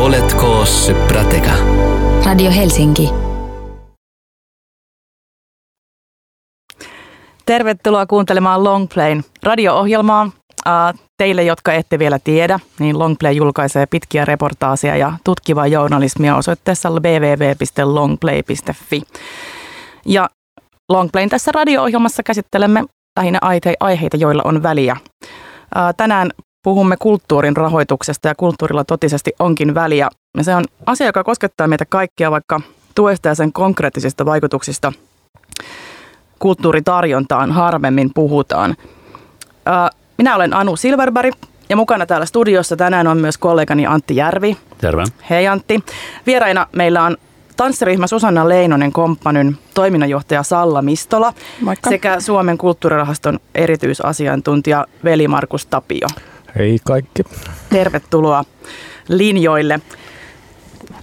Oletko se prateka? Radio Helsinki. Tervetuloa kuuntelemaan Longplayn radio-ohjelmaa. Teille, jotka ette vielä tiedä, niin Longplay julkaisee pitkiä reportaaseja ja tutkivaa journalismia osoitteessa www.longplay.fi. Ja Longplayn tässä radio-ohjelmassa käsittelemme lähinnä aiheita, joilla on väliä. Tänään puhumme kulttuurin rahoituksesta ja kulttuurilla totisesti onkin väliä. Ja se on asia, joka koskettaa meitä kaikkia, vaikka tuesta ja sen konkreettisista vaikutuksista kulttuuritarjontaan harvemmin puhutaan. Minä olen Anu Silverberg ja mukana täällä studiossa tänään on myös kollegani Antti Järvi. Terve. Hei Antti. Vieraina meillä on tanssiryhmä Susanna Leinonen Komppanyn toiminnanjohtaja Salla Mistola Moikka. sekä Suomen kulttuurirahaston erityisasiantuntija Veli Markus Tapio. Hei kaikki. Tervetuloa linjoille.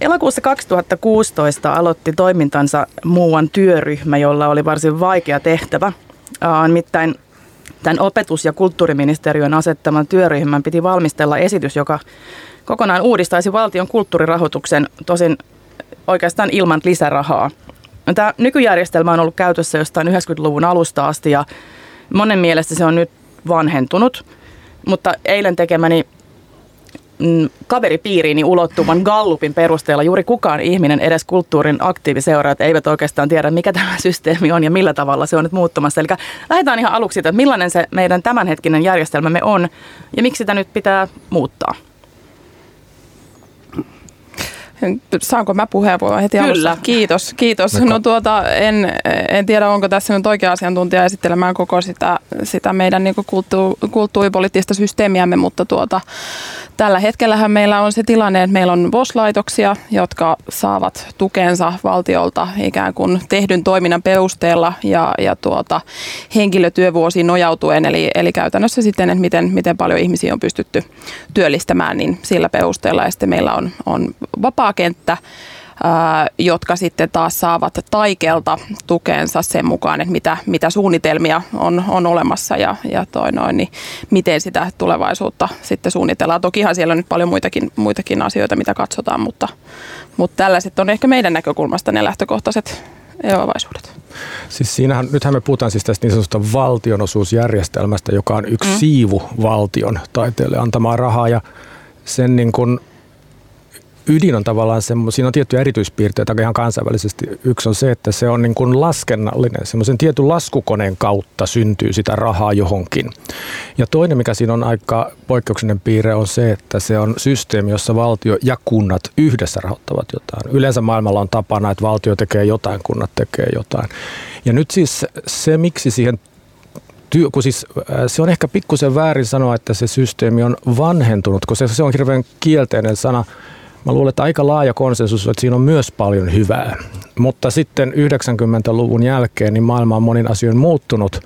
Elokuussa 2016 aloitti toimintansa muuan työryhmä, jolla oli varsin vaikea tehtävä. Nimittäin tämän opetus- ja kulttuuriministeriön asettaman työryhmän piti valmistella esitys, joka kokonaan uudistaisi valtion kulttuurirahoituksen, tosin oikeastaan ilman lisärahaa. Tämä nykyjärjestelmä on ollut käytössä jostain 90-luvun alusta asti ja monen mielestä se on nyt vanhentunut, mutta eilen tekemäni mm, kaveripiiriini ulottuvan Gallupin perusteella juuri kukaan ihminen, edes kulttuurin aktiiviseuraajat, eivät oikeastaan tiedä, mikä tämä systeemi on ja millä tavalla se on nyt muuttumassa. Eli lähdetään ihan aluksi että millainen se meidän tämänhetkinen järjestelmämme on ja miksi sitä nyt pitää muuttaa. Saanko mä puheenvuoron heti Kyllä. alussa? Kiitos, kiitos. No tuota, en, en tiedä, onko tässä nyt oikea asiantuntija esittelemään koko sitä, sitä meidän niin kulttu, kulttuuripoliittista systeemiämme, mutta tuota, tällä hetkellähän meillä on se tilanne, että meillä on VOS-laitoksia, jotka saavat tukensa valtiolta ikään kuin tehdyn toiminnan perusteella ja, ja tuota, henkilötyövuosiin nojautuen, eli, eli käytännössä sitten, että miten, miten paljon ihmisiä on pystytty työllistämään, niin sillä perusteella. Ja sitten meillä on, on vapaa kenttä, jotka sitten taas saavat taikelta tukensa sen mukaan, että mitä, mitä suunnitelmia on, on olemassa ja, ja toi noin, niin miten sitä tulevaisuutta sitten suunnitellaan. Tokihan siellä on nyt paljon muitakin, muitakin asioita, mitä katsotaan, mutta, mutta tällaiset on ehkä meidän näkökulmasta ne lähtökohtaiset eroavaisuudet. Siis siinähän, nythän me puhutaan siis tästä niin sanotusta valtionosuusjärjestelmästä, joka on yksi mm. siivu valtion taiteelle antamaa rahaa ja sen niin kuin ydin on tavallaan semmoinen, siinä on tiettyjä erityispiirteitä ihan kansainvälisesti. Yksi on se, että se on niin kuin laskennallinen, semmoisen tietyn laskukoneen kautta syntyy sitä rahaa johonkin. Ja toinen, mikä siinä on aika poikkeuksellinen piirre, on se, että se on systeemi, jossa valtio ja kunnat yhdessä rahoittavat jotain. Yleensä maailmalla on tapana, että valtio tekee jotain, kunnat tekee jotain. Ja nyt siis se, miksi siihen työ, kun siis, se on ehkä pikkusen väärin sanoa, että se systeemi on vanhentunut, koska se on hirveän kielteinen sana Mä luulen, että aika laaja konsensus on, että siinä on myös paljon hyvää. Mutta sitten 90-luvun jälkeen niin maailma on monin asioin muuttunut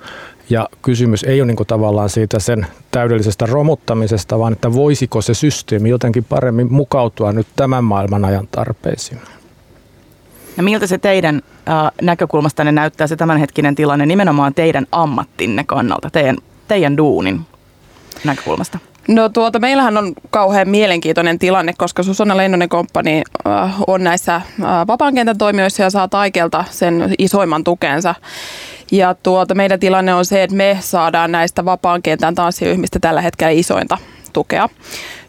ja kysymys ei ole niin tavallaan siitä sen täydellisestä romuttamisesta, vaan että voisiko se systeemi jotenkin paremmin mukautua nyt tämän maailman ajan tarpeisiin. Ja miltä se teidän äh, näkökulmastanne näyttää se tämänhetkinen tilanne nimenomaan teidän ammattinne kannalta, teidän, teidän duunin näkökulmasta? No tuota, meillähän on kauhean mielenkiintoinen tilanne, koska Susanna Leinonen Company äh, on näissä äh, vapaan kentän toimijoissa ja saa Taikelta sen isoimman tukensa. Ja tuota, meidän tilanne on se, että me saadaan näistä vapaan kentän tanssiryhmistä tällä hetkellä isointa tukea.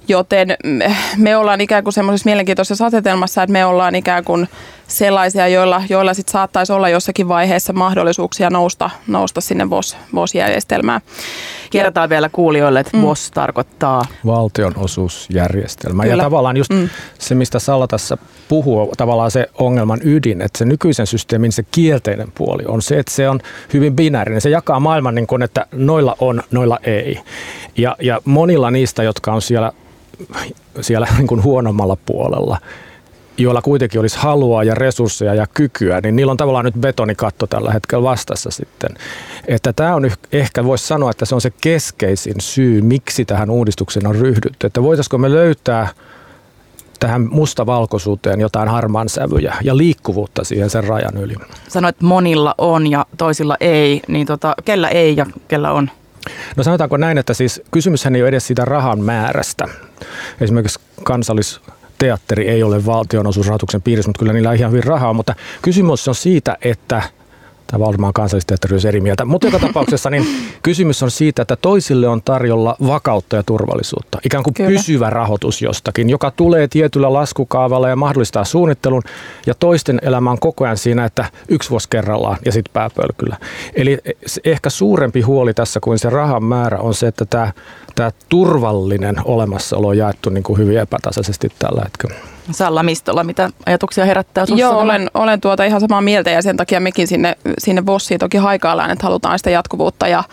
Joten me ollaan ikään kuin semmoisessa mielenkiintoisessa asetelmassa, että me ollaan ikään kuin sellaisia, joilla, joilla sit saattaisi olla jossakin vaiheessa mahdollisuuksia nousta, nousta sinne VOS, VOS-järjestelmään. Kerrotaan vielä kuulijoille, että mm. VOS tarkoittaa... Valtionosuusjärjestelmä. Kyllä. Ja tavallaan just mm. se, mistä Salla tässä puhuu, tavallaan se ongelman ydin, että se nykyisen systeemin se kielteinen puoli on se, että se on hyvin binäärinen. Se jakaa maailman niin kuin, että noilla on, noilla ei. Ja, ja monilla niistä, jotka on siellä, siellä niin kuin huonommalla puolella, joilla kuitenkin olisi halua ja resursseja ja kykyä, niin niillä on tavallaan nyt betonikatto tällä hetkellä vastassa sitten. Että tämä on ehkä, voisi sanoa, että se on se keskeisin syy, miksi tähän uudistukseen on ryhdytty. Että voitaisiko me löytää tähän mustavalkoisuuteen jotain harmaan sävyjä ja liikkuvuutta siihen sen rajan yli. Sanoit, että monilla on ja toisilla ei, niin tota, kellä ei ja kellä on? No sanotaanko näin, että siis kysymyshän ei ole edes siitä rahan määrästä. Esimerkiksi kansallis teatteri ei ole valtionosuusrahoituksen piirissä, mutta kyllä niillä on ihan hyvin rahaa. Mutta kysymys on siitä, että tai varmaan kansallisteatteri olisi eri mieltä. Mutta joka tapauksessa niin kysymys on siitä, että toisille on tarjolla vakautta ja turvallisuutta. Ikään kuin Kyllä. pysyvä rahoitus jostakin, joka tulee tietyllä laskukaavalla ja mahdollistaa suunnittelun. Ja toisten elämä on koko ajan siinä, että yksi vuosi kerrallaan ja sitten pääpölkyllä. Eli ehkä suurempi huoli tässä kuin se rahan määrä on se, että tämä, tämä turvallinen olemassaolo on jaettu niin kuin hyvin epätasaisesti tällä hetkellä. Salla Mistola, mitä ajatuksia herättää sinussa? Joo, olen, olen tuota ihan samaa mieltä ja sen takia mekin sinne, sinne Vossiin toki haikaillaan, että halutaan sitä jatkuvuutta ja,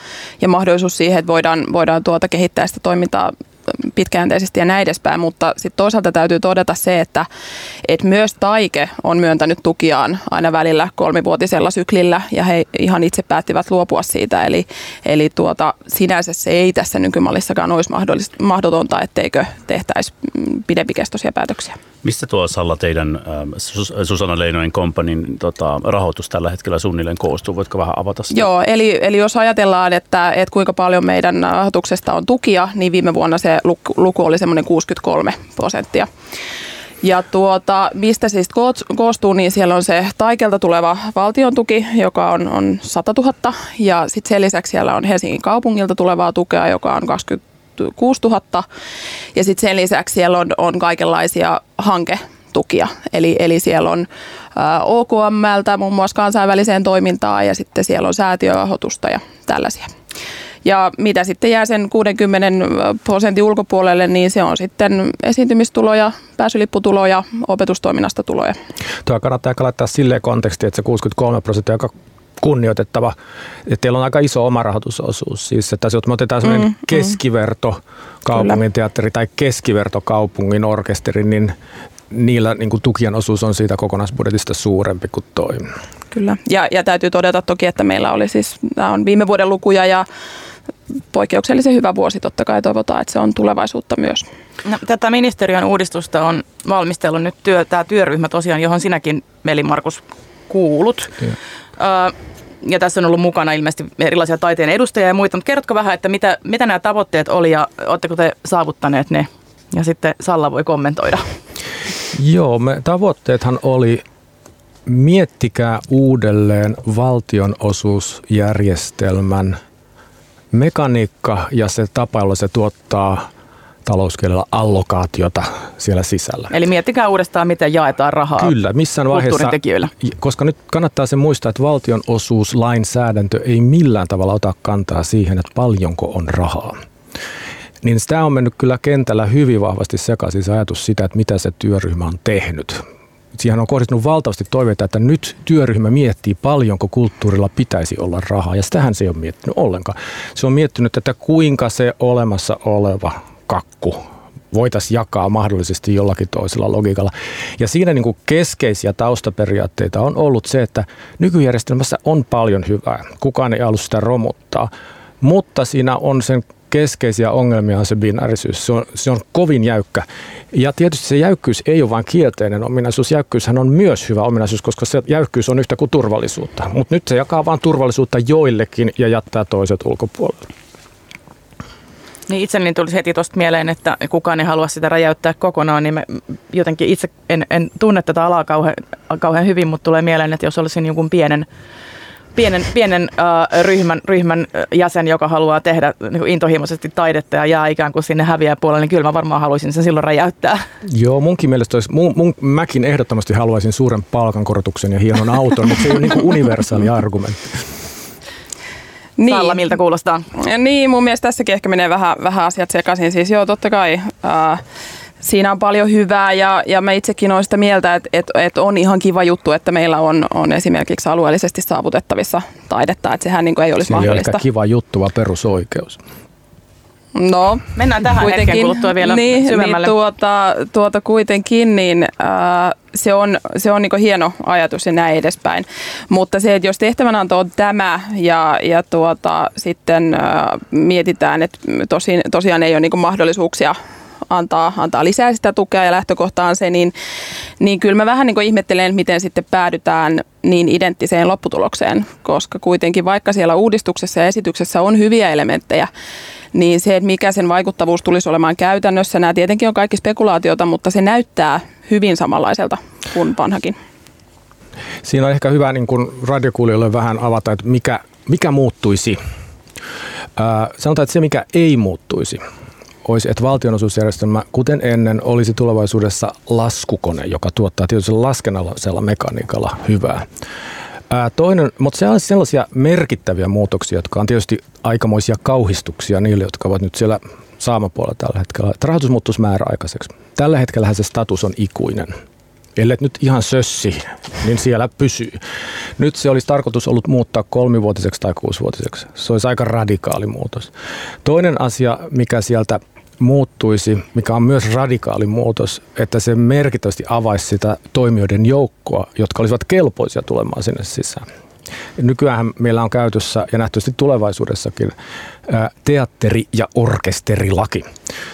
ja mahdollisuus siihen, että voidaan, voidaan tuota kehittää sitä toimintaa pitkäjänteisesti ja näin edespäin, mutta sitten toisaalta täytyy todeta se, että, että myös Taike on myöntänyt tukiaan aina välillä kolmivuotisella syklillä ja he ihan itse päättivät luopua siitä, eli, eli tuota, sinänsä se ei tässä nykymallissakaan olisi mahdotonta, etteikö tehtäisi pidempikestoisia päätöksiä. Mistä tuo Salla teidän äh, Susanna Leinonen Company tota, rahoitus tällä hetkellä suunnilleen koostuu? Voitko vähän avata sitä? Joo, eli, eli jos ajatellaan, että, että kuinka paljon meidän rahoituksesta on tukia, niin viime vuonna se luku, luku oli semmoinen 63 prosenttia. Ja tuota, mistä siis koostuu, niin siellä on se Taikelta tuleva valtion tuki, joka on, on 100 000. Ja sitten sen lisäksi siellä on Helsingin kaupungilta tulevaa tukea, joka on 20 6000. Ja sitten sen lisäksi siellä on, on kaikenlaisia hanketukia. Eli, eli siellä on OKMltä muun muassa kansainväliseen toimintaan ja sitten siellä on säätiörahoitusta ja tällaisia. Ja mitä sitten jää sen 60 prosentin ulkopuolelle, niin se on sitten esiintymistuloja, pääsylipputuloja, opetustoiminnasta tuloja. Tuo kannattaa laittaa silleen kontekstiin, että se 63 prosenttia, joka kunnioitettava. Ja teillä on aika iso omarahoitusosuus. Siis, että jos me otetaan sellainen mm, mm. keskiverto kaupungin teatteri tai keskiverto kaupungin orkesteri, niin niillä niin kuin tukien osuus on siitä kokonaisbudjetista suurempi kuin toi. Kyllä, ja, ja täytyy todeta toki, että meillä oli siis, nämä on viime vuoden lukuja ja poikkeuksellisen hyvä vuosi totta kai toivotaan, että se on tulevaisuutta myös. No, tätä ministeriön uudistusta on valmistellut nyt työ, tämä työryhmä tosiaan, johon sinäkin Meli Markus kuulut. Ja ja tässä on ollut mukana ilmeisesti erilaisia taiteen edustajia ja muita, mutta kerrotko vähän, että mitä, mitä nämä tavoitteet oli ja oletteko te saavuttaneet ne? Ja sitten Salla voi kommentoida. Joo, me tavoitteethan oli miettikää uudelleen valtionosuusjärjestelmän mekaniikka ja se tapa, jolla se tuottaa – talouskielellä allokaatiota siellä sisällä. Eli miettikää uudestaan, miten jaetaan rahaa Kyllä, missään vaiheessa, koska nyt kannattaa se muistaa, että valtion osuuslainsäädäntö ei millään tavalla ota kantaa siihen, että paljonko on rahaa. Niin sitä on mennyt kyllä kentällä hyvin vahvasti sekaisin se ajatus sitä, että mitä se työryhmä on tehnyt. Siihen on kohdistunut valtavasti toiveita, että nyt työryhmä miettii paljonko kulttuurilla pitäisi olla rahaa, ja sitähän se ei ole miettinyt ollenkaan. Se on miettinyt, että kuinka se olemassa oleva kakku voitaisiin jakaa mahdollisesti jollakin toisella logiikalla. Ja siinä niin kuin keskeisiä taustaperiaatteita on ollut se, että nykyjärjestelmässä on paljon hyvää. Kukaan ei halua sitä romuttaa. Mutta siinä on sen keskeisiä ongelmia on se binäärisyys. Se on, se on kovin jäykkä. Ja tietysti se jäykkyys ei ole vain kielteinen ominaisuus. Jäykkyyshän on myös hyvä ominaisuus, koska se jäykkyys on yhtä kuin turvallisuutta. Mutta nyt se jakaa vain turvallisuutta joillekin ja jättää toiset ulkopuolelle. Niin itselleni tuli heti tuosta mieleen, että kukaan ei halua sitä räjäyttää kokonaan, niin jotenkin itse en, en tunne tätä alaa kauhean, kauhean hyvin, mutta tulee mieleen, että jos olisin jonkun pienen pienen, pienen uh, ryhmän, ryhmän jäsen, joka haluaa tehdä niin intohimoisesti taidetta ja jää ikään kuin sinne häviää puolelle, niin kyllä mä varmaan haluaisin sen silloin räjäyttää. Joo, munkin mielestä olisi, mun, mun, mäkin ehdottomasti haluaisin suuren palkankorotuksen ja hienon auton, mutta se ei ole niin universaali argumentti. Niin. Salla, miltä kuulostaa? Niin, mun mielestä tässäkin ehkä menee vähän, vähän asiat sekaisin. Siis joo, totta kai äh, siinä on paljon hyvää ja, ja mä itsekin olen sitä mieltä, että, että, että on ihan kiva juttu, että meillä on, on esimerkiksi alueellisesti saavutettavissa taidetta, että sehän niin kuin ei olisi se mahdollista. Se ei kiva juttu, vaan perusoikeus. No, mennään tähän kuitenkin, hetken kuluttua vielä niin, syvemmälle. Niin tuota, tuota kuitenkin, niin äh, se on, se on niin hieno ajatus ja näin edespäin. Mutta se, että jos tehtävänanto on tämä ja, ja tuota, sitten äh, mietitään, että tosi, tosiaan ei ole niin mahdollisuuksia antaa, antaa lisää sitä tukea ja lähtökohta on se, niin, niin kyllä mä vähän niin ihmettelen, miten sitten päädytään niin identtiseen lopputulokseen, koska kuitenkin vaikka siellä uudistuksessa ja esityksessä on hyviä elementtejä, niin se, että mikä sen vaikuttavuus tulisi olemaan käytännössä, nämä tietenkin on kaikki spekulaatiota, mutta se näyttää hyvin samanlaiselta kuin vanhakin. Siinä on ehkä hyvä niin kuin radiokuulijoille vähän avata, että mikä, mikä muuttuisi. Ää, sanotaan, että se mikä ei muuttuisi, olisi, että valtionosuusjärjestelmä, kuten ennen, olisi tulevaisuudessa laskukone, joka tuottaa tietysti laskennallisella mekaniikalla hyvää. Ää, toinen, mutta se on sellaisia merkittäviä muutoksia, jotka on tietysti aikamoisia kauhistuksia niille, jotka ovat nyt siellä saamapuolella tällä hetkellä. Että rahoitus muuttuisi määräaikaiseksi. Tällä hetkellä se status on ikuinen. Ellei nyt ihan sössi, niin siellä pysyy. Nyt se olisi tarkoitus ollut muuttaa kolmivuotiseksi tai kuusivuotiseksi. Se olisi aika radikaali muutos. Toinen asia, mikä sieltä muuttuisi, mikä on myös radikaali muutos, että se merkittävästi avaisi sitä toimijoiden joukkoa, jotka olisivat kelpoisia tulemaan sinne sisään. Nykyään meillä on käytössä ja nähtävästi tulevaisuudessakin teatteri- ja orkesterilaki.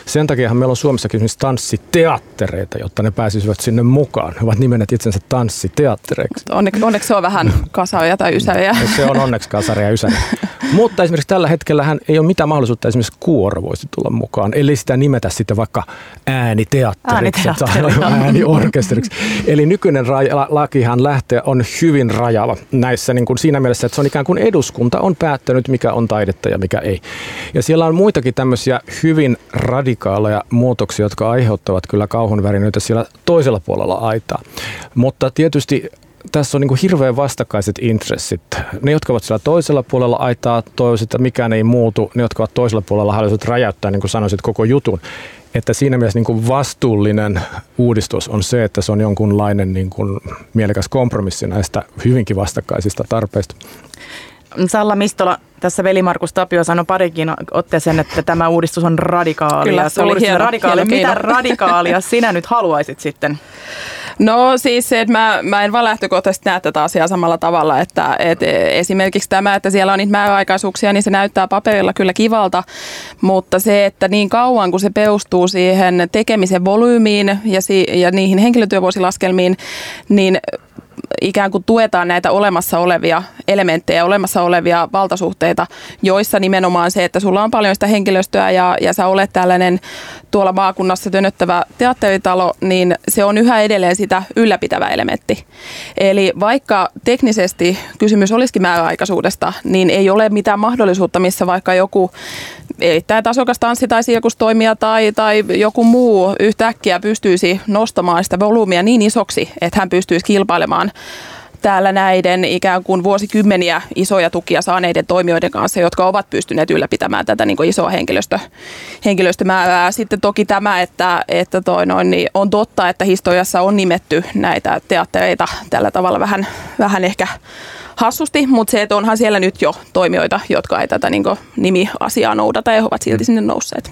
Sen takia meillä on Suomessakin esimerkiksi tanssiteattereita, jotta ne pääsisivät sinne mukaan. He ovat nimenneet itsensä tanssiteattereiksi. Onneksi, onneksi se on vähän kasaria tai ysäriä. Se on onneksi kasaria ja ysäriä. Mutta esimerkiksi tällä hetkellä hän ei ole mitään mahdollisuutta, esimerkiksi kuoro voisi tulla mukaan. Eli sitä nimetä sitten vaikka ääniteatteriksi Ääniteatteri, tai ääniorkesteriksi. Eli nykyinen ra- lakihan lähtee on hyvin rajava näissä niin kuin siinä mielessä, että se on ikään kuin eduskunta on päättänyt, mikä on taidetta ja mikä ei. Ja siellä on muitakin tämmöisiä hyvin radikaaleja muutoksia, jotka aiheuttavat kyllä kauhun värinöitä siellä toisella puolella aitaa. Mutta tietysti tässä on niin kuin hirveän vastakkaiset intressit. Ne, jotka ovat siellä toisella puolella aitaa, toivoisivat, että mikään ei muutu. Ne, jotka ovat toisella puolella, haluaisivat räjäyttää, niin kuin sanoisit, koko jutun. Että siinä mielessä niin kuin vastuullinen uudistus on se, että se on jonkunlainen niin kuin mielekäs kompromissi näistä hyvinkin vastakkaisista tarpeista. Salla Mistola, tässä veli Markus Tapio sanoi parikin otteeseen, että tämä uudistus on radikaali. Kyllä, se oli hieno- radikaali. hieno Mitä radikaalia sinä nyt haluaisit sitten? No siis se, että mä, mä en vaan lähtökohtaisesti näe tätä asiaa samalla tavalla, että, että esimerkiksi tämä, että siellä on niitä määräaikaisuuksia, niin se näyttää paperilla kyllä kivalta, mutta se, että niin kauan kun se perustuu siihen tekemisen volyymiin ja, si, ja niihin henkilötyövuosilaskelmiin, niin ikään kuin tuetaan näitä olemassa olevia elementtejä, olemassa olevia valtasuhteita, joissa nimenomaan se, että sulla on paljon sitä henkilöstöä ja, ja sä olet tällainen tuolla maakunnassa tönöttävä teatteritalo, niin se on yhä edelleen sitä ylläpitävä elementti. Eli vaikka teknisesti kysymys olisikin määräaikaisuudesta, niin ei ole mitään mahdollisuutta, missä vaikka joku erittäin tasokas tanssi- tai sirkustoimija tai, tai joku muu yhtäkkiä pystyisi nostamaan sitä volyymia niin isoksi, että hän pystyisi kilpailemaan täällä näiden ikään kuin vuosikymmeniä isoja tukia saaneiden toimijoiden kanssa, jotka ovat pystyneet ylläpitämään tätä niin kuin isoa henkilöstö, henkilöstömäärää. Sitten toki tämä, että, että toi noin, niin on totta, että historiassa on nimetty näitä teattereita tällä tavalla vähän, vähän ehkä hassusti, mutta se, että onhan siellä nyt jo toimijoita, jotka ei tätä niin nimiasiaa noudata ja he ovat silti sinne nousseet.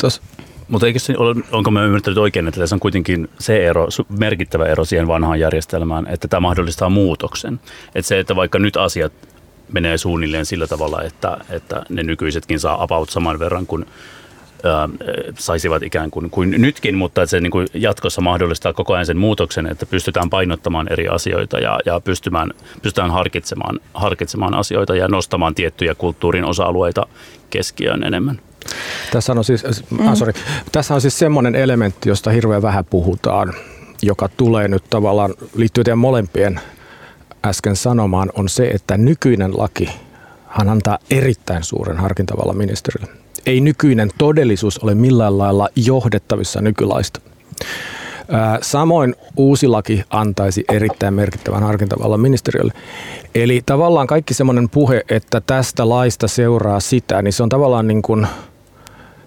Tos, Mutta eikö se ole, onko mä ymmärtänyt oikein, että tässä on kuitenkin se ero, merkittävä ero siihen vanhaan järjestelmään, että tämä mahdollistaa muutoksen. Että se, että vaikka nyt asiat menee suunnilleen sillä tavalla, että, että ne nykyisetkin saa about saman verran kuin saisivat ikään kuin, kuin nytkin, mutta että se niin kuin jatkossa mahdollistaa koko ajan sen muutoksen, että pystytään painottamaan eri asioita ja, ja pystymään, pystytään harkitsemaan, harkitsemaan asioita ja nostamaan tiettyjä kulttuurin osa-alueita keskiöön enemmän. Tässä on siis, mm. ah, sorry. Tässä on siis semmoinen elementti, josta hirveän vähän puhutaan, joka tulee nyt tavallaan, liittyy teidän molempien äsken sanomaan, on se, että nykyinen laki hän antaa erittäin suuren harkintavallan ministeriölle. Ei nykyinen todellisuus ole millään lailla johdettavissa nykylaista. Ää, Samoin uusi laki antaisi erittäin merkittävän harkintavallan ministeriölle. Eli tavallaan kaikki semmoinen puhe, että tästä laista seuraa sitä, niin se on tavallaan niin kuin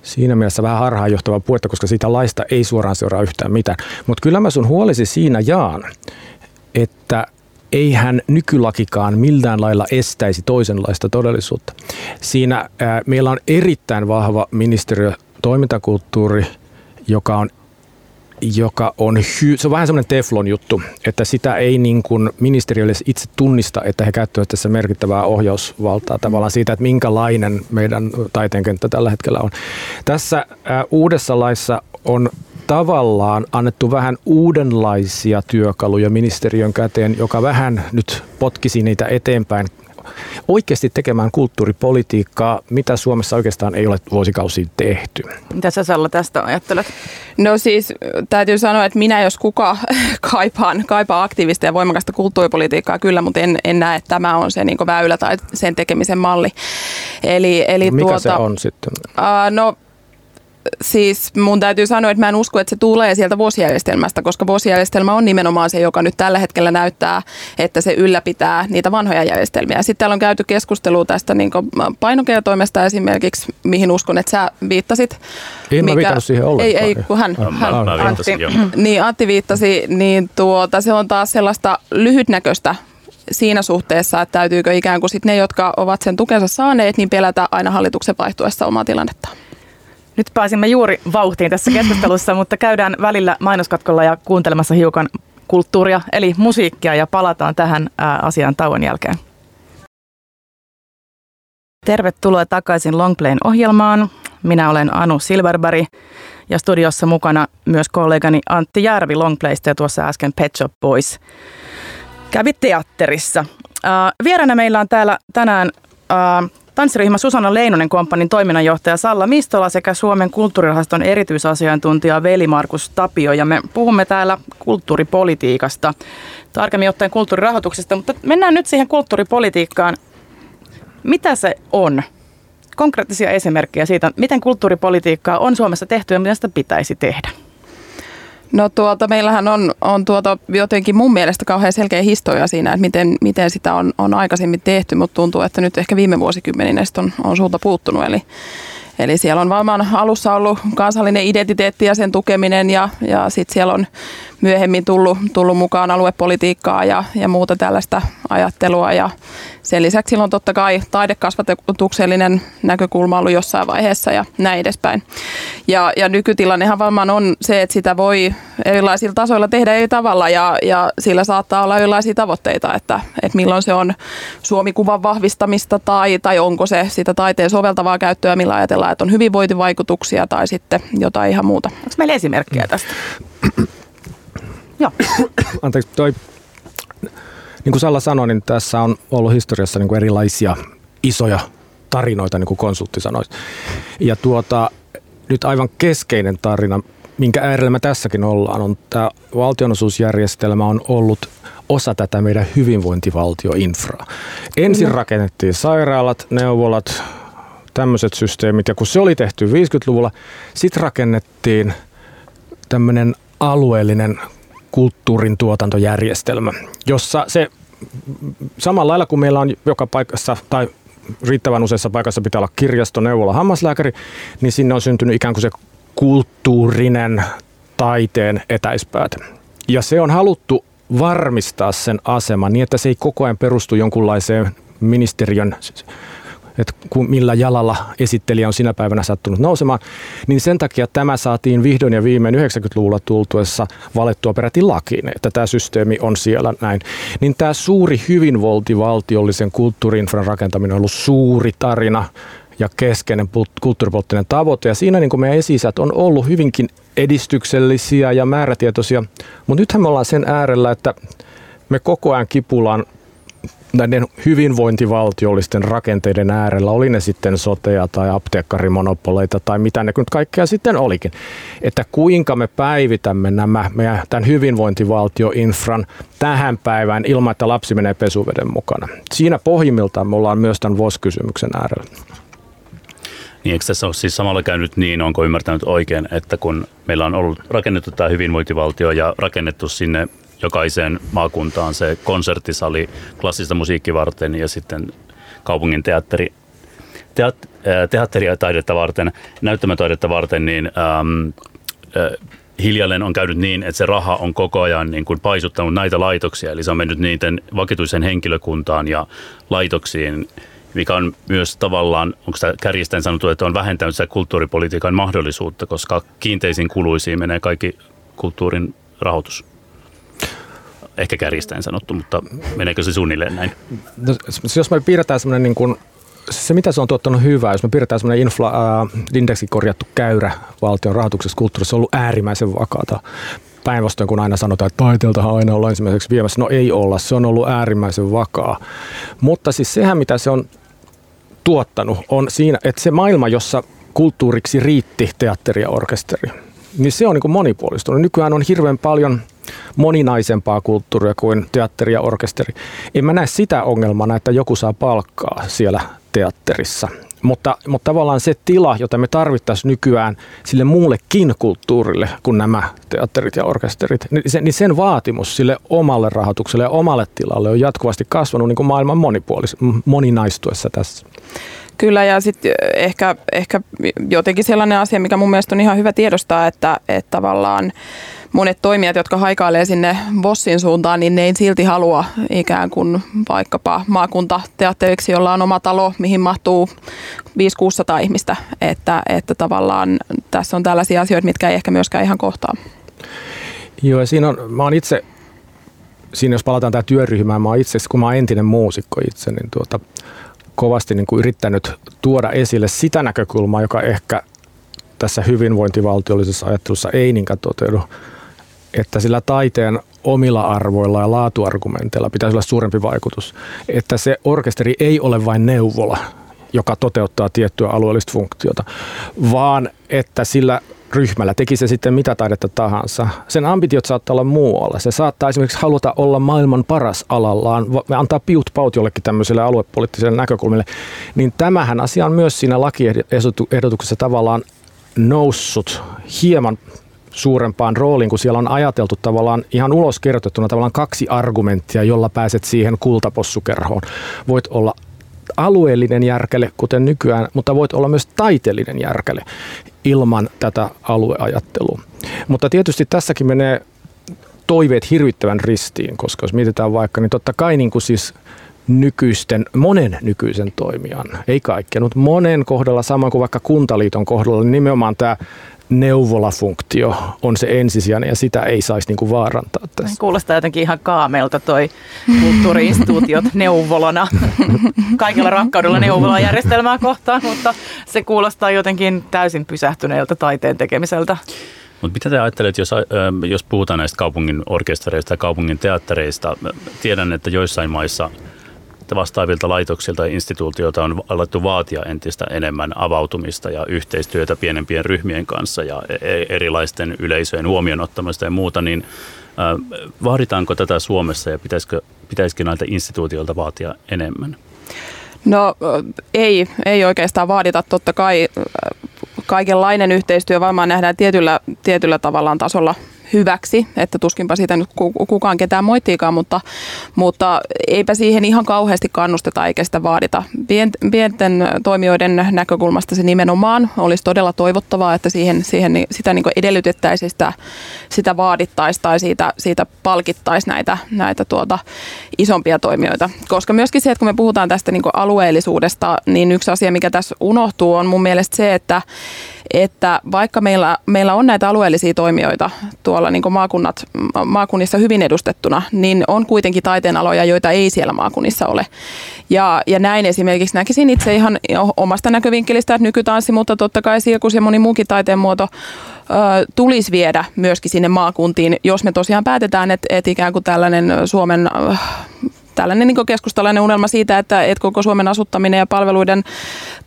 siinä mielessä vähän harhaanjohtava puhetta, koska siitä laista ei suoraan seuraa yhtään mitään. Mutta kyllä mä sun huolisi siinä jaan, että eihän nykylakikaan millään lailla estäisi toisenlaista todellisuutta. Siinä ää, meillä on erittäin vahva ministeriö toimintakulttuuri, joka on joka on, hy- se on vähän semmoinen teflon juttu, että sitä ei niin kuin ministeriölle itse tunnista, että he käyttävät tässä merkittävää ohjausvaltaa tavallaan siitä, että minkälainen meidän taiteenkenttä tällä hetkellä on. Tässä ää, uudessa laissa on tavallaan annettu vähän uudenlaisia työkaluja ministeriön käteen, joka vähän nyt potkisi niitä eteenpäin oikeasti tekemään kulttuuripolitiikkaa, mitä Suomessa oikeastaan ei ole vuosikausia tehty. Mitä sä Salla tästä ajattelet? No siis täytyy sanoa, että minä jos kuka kaipaan, kaipaa aktiivista ja voimakasta kulttuuripolitiikkaa kyllä, mutta en, en näe, että tämä on se niin väylä tai sen tekemisen malli. Eli, eli no, mikä tuota, se on sitten? Uh, no siis mun täytyy sanoa, että mä en usko, että se tulee sieltä vuosijärjestelmästä, koska vuosijärjestelmä on nimenomaan se, joka nyt tällä hetkellä näyttää, että se ylläpitää niitä vanhoja järjestelmiä. Sitten täällä on käyty keskustelua tästä niin painokertoimesta esimerkiksi, mihin uskon, että sä viittasit. En mikä, mä siihen ollenkaan. Ei, ei kun hän, hän, hän mä Antti, niin Antti viittasi, niin tuota, se on taas sellaista lyhytnäköistä siinä suhteessa, että täytyykö ikään kuin sit ne, jotka ovat sen tukensa saaneet, niin pelätä aina hallituksen vaihtuessa omaa tilannettaan. Nyt pääsimme juuri vauhtiin tässä keskustelussa, mutta käydään välillä mainoskatkolla ja kuuntelemassa hiukan kulttuuria, eli musiikkia, ja palataan tähän asiaan tauon jälkeen. Tervetuloa takaisin Longplayn ohjelmaan. Minä olen Anu Silverberg ja studiossa mukana myös kollegani Antti Järvi Longplaysta ja tuossa äsken Pet Shop Boys kävi teatterissa. Vieränä meillä on täällä tänään Tanssiryhmä Susanna Leinonen Komppanin toiminnanjohtaja Salla Mistola sekä Suomen kulttuurirahaston erityisasiantuntija Veli Markus Tapio. Ja me puhumme täällä kulttuuripolitiikasta, tarkemmin ottaen kulttuurirahoituksesta, mutta mennään nyt siihen kulttuuripolitiikkaan. Mitä se on? Konkreettisia esimerkkejä siitä, miten kulttuuripolitiikkaa on Suomessa tehty ja miten sitä pitäisi tehdä. No tuota, meillähän on, on tuota jotenkin mun mielestä kauhean selkeä historia siinä, että miten, miten sitä on, on aikaisemmin tehty, mutta tuntuu, että nyt ehkä viime vuosikymmeninä on, on suunta puuttunut. Eli, eli siellä on varmaan alussa ollut kansallinen identiteetti ja sen tukeminen ja, ja sitten siellä on myöhemmin tullut, tullut mukaan aluepolitiikkaa ja, ja muuta tällaista ajattelua ja sen lisäksi silloin totta kai taidekasvatuksellinen näkökulma ollut jossain vaiheessa ja näin edespäin. Ja, ja nykytilannehan varmaan on se, että sitä voi erilaisilla tasoilla tehdä eri tavalla ja, ja sillä saattaa olla erilaisia tavoitteita, että, että milloin se on suomikuvan vahvistamista tai, tai onko se sitä taiteen soveltavaa käyttöä, millä ajatellaan, että on hyvinvointivaikutuksia tai sitten jotain ihan muuta. Onko meillä esimerkkejä tästä? Joo. Anteeksi, toi niin kuin Salla sanoi, niin tässä on ollut historiassa niin kuin erilaisia isoja tarinoita, niin kuin konsultti sanoi. Ja tuota, nyt aivan keskeinen tarina, minkä äärellä me tässäkin ollaan, on tämä valtionosuusjärjestelmä on ollut osa tätä meidän hyvinvointivaltioinfraa. Ensin mm. rakennettiin sairaalat, neuvolat, tämmöiset systeemit, ja kun se oli tehty 50-luvulla, sitten rakennettiin tämmöinen alueellinen kulttuurin tuotantojärjestelmä, jossa se samalla lailla kuin meillä on joka paikassa tai riittävän useassa paikassa pitää olla kirjasto, neuvola, hammaslääkäri, niin sinne on syntynyt ikään kuin se kulttuurinen taiteen etäispäät. Ja se on haluttu varmistaa sen aseman niin, että se ei koko ajan perustu jonkunlaiseen ministeriön että millä jalalla esittelijä on sinä päivänä sattunut nousemaan, niin sen takia tämä saatiin vihdoin ja viimein 90-luvulla tultuessa valettua peräti lakiin, että tämä systeemi on siellä näin. Niin tämä suuri hyvinvointivaltiollisen kulttuuriinfran rakentaminen on ollut suuri tarina ja keskeinen kulttuuripoliittinen tavoite. Ja siinä niin kuin meidän esisät on ollut hyvinkin edistyksellisiä ja määrätietoisia, mutta nythän me ollaan sen äärellä, että me koko ajan kipullaan näiden hyvinvointivaltiollisten rakenteiden äärellä, oli ne sitten sotea tai apteekkarimonopoleita tai mitä ne nyt kaikkea sitten olikin, että kuinka me päivitämme nämä meidän tämän hyvinvointivaltioinfran tähän päivään ilman, että lapsi menee pesuveden mukana. Siinä pohjimmiltaan me ollaan myös tämän VOS-kysymyksen äärellä. Niin eikö tässä ole siis samalla käynyt niin, onko ymmärtänyt oikein, että kun meillä on ollut rakennettu tämä hyvinvointivaltio ja rakennettu sinne jokaiseen maakuntaan se konserttisali klassista musiikkia varten ja sitten kaupungin teatteri, teat, teatteria ja taidetta varten, näyttämötaidetta varten, niin äm, äh, hiljalleen on käynyt niin, että se raha on koko ajan niin kuin paisuttanut näitä laitoksia. Eli se on mennyt niiden vakituisen henkilökuntaan ja laitoksiin, mikä on myös tavallaan, onko sitä kärjistäen sanottu, että on vähentänyt sitä kulttuuripolitiikan mahdollisuutta, koska kiinteisiin kuluisiin menee kaikki kulttuurin rahoitus? Ehkä kärjistäen sanottu, mutta meneekö se suunnilleen näin? No, jos me piirretään semmoinen niin kuin se mitä se on tuottanut hyvää, jos me piirretään semmoinen infla, äh, indeksi korjattu käyrä valtion rahoituksessa kulttuurissa, on ollut äärimmäisen vakaata. Päinvastoin kun aina sanotaan, että taiteeltahan aina ollaan ensimmäiseksi viemässä. No ei olla, se on ollut äärimmäisen vakaa. Mutta siis sehän mitä se on tuottanut on siinä, että se maailma, jossa kulttuuriksi riitti teatteri ja orkesteri, niin se on niin kuin monipuolistunut. Nykyään on hirveän paljon moninaisempaa kulttuuria kuin teatteri ja orkesteri. En mä näe sitä ongelmana, että joku saa palkkaa siellä teatterissa. Mutta, mutta tavallaan se tila, jota me tarvittaisiin nykyään sille muullekin kulttuurille kuin nämä teatterit ja orkesterit, niin sen, niin sen vaatimus sille omalle rahoitukselle ja omalle tilalle on jatkuvasti kasvanut niin kuin maailman moninaistuessa tässä. Kyllä ja sitten ehkä, ehkä jotenkin sellainen asia, mikä mun mielestä on ihan hyvä tiedostaa, että, että tavallaan monet toimijat, jotka haikailee sinne Vossin suuntaan, niin ne ei silti halua ikään kuin vaikkapa maakuntateatteriksi, jolla on oma talo, mihin mahtuu 500-600 ihmistä. Että, että tavallaan tässä on tällaisia asioita, mitkä ei ehkä myöskään ihan kohtaa. Joo, ja siinä on, mä oon itse, siinä jos palataan tämä työryhmään, mä oon itse, kun mä oon entinen muusikko itse, niin tuota, kovasti niin kuin yrittänyt tuoda esille sitä näkökulmaa, joka ehkä tässä hyvinvointivaltiollisessa ajattelussa ei niinkään toteudu että sillä taiteen omilla arvoilla ja laatuargumenteilla pitäisi olla suurempi vaikutus. Että se orkesteri ei ole vain neuvola, joka toteuttaa tiettyä alueellista funktiota, vaan että sillä ryhmällä, teki se sitten mitä taidetta tahansa. Sen ambitiot saattaa olla muualla. Se saattaa esimerkiksi haluta olla maailman paras alallaan, antaa piut paut jollekin tämmöiselle aluepoliittiselle näkökulmille. Niin tämähän asia on myös siinä lakiehdotuksessa tavallaan noussut hieman suurempaan rooliin, kun siellä on ajateltu tavallaan ihan ulos kertottuna tavallaan kaksi argumenttia, jolla pääset siihen kultapossukerhoon. Voit olla alueellinen järkele, kuten nykyään, mutta voit olla myös taiteellinen järkele ilman tätä alueajattelua. Mutta tietysti tässäkin menee toiveet hirvittävän ristiin, koska jos mietitään vaikka, niin totta kai niin kuin siis nykyisten, monen nykyisen toimijan, ei kaikkea, mutta monen kohdalla, sama kuin vaikka Kuntaliiton kohdalla, niin nimenomaan tämä neuvolafunktio on se ensisijainen ja sitä ei saisi niinku vaarantaa tässä. Kuulostaa jotenkin ihan kaamelta toi kulttuuriinstituutiot neuvolana. Kaikilla rakkaudella neuvolajärjestelmää kohtaan, mutta se kuulostaa jotenkin täysin pysähtyneeltä taiteen tekemiseltä. Mutta mitä te ajattelette, jos, jos puhutaan näistä kaupungin orkestereista ja kaupungin teattereista? Tiedän, että joissain maissa – että vastaavilta laitoksilta ja instituutioilta on alettu vaatia entistä enemmän avautumista ja yhteistyötä pienempien ryhmien kanssa ja e-, e-, erilaisten yleisöjen huomioon ottamista ja muuta, niin vaaditaanko tätä Suomessa ja pitäisikö, pitäisikö näiltä instituutioilta vaatia enemmän? No ei, ei oikeastaan vaadita. Totta kai kaikenlainen yhteistyö varmaan nähdään tietyllä, tietyllä tavallaan tasolla hyväksi, että tuskinpa siitä nyt kukaan ketään moittiikaan, mutta, mutta eipä siihen ihan kauheasti kannusteta eikä sitä vaadita. Pienten toimijoiden näkökulmasta se nimenomaan olisi todella toivottavaa, että siihen, siihen sitä niin edellytettäisiin, sitä, sitä vaadittaisiin tai siitä, siitä palkittaisiin näitä, näitä tuota, isompia toimijoita. Koska myöskin se, että kun me puhutaan tästä niin alueellisuudesta, niin yksi asia, mikä tässä unohtuu, on mun mielestä se, että että vaikka meillä, meillä on näitä alueellisia toimijoita tuolla niin maakunnat, maakunnissa hyvin edustettuna, niin on kuitenkin taiteenaloja, joita ei siellä maakunnissa ole. Ja, ja näin esimerkiksi näkisin itse ihan omasta näkövinkkelistä, että nykytanssi, mutta totta kai sirkus ja moni muukin taiteen muoto tulisi viedä myöskin sinne maakuntiin, jos me tosiaan päätetään, että, että ikään kuin tällainen Suomen tällainen niin keskustalainen unelma siitä, että, että koko Suomen asuttaminen ja palveluiden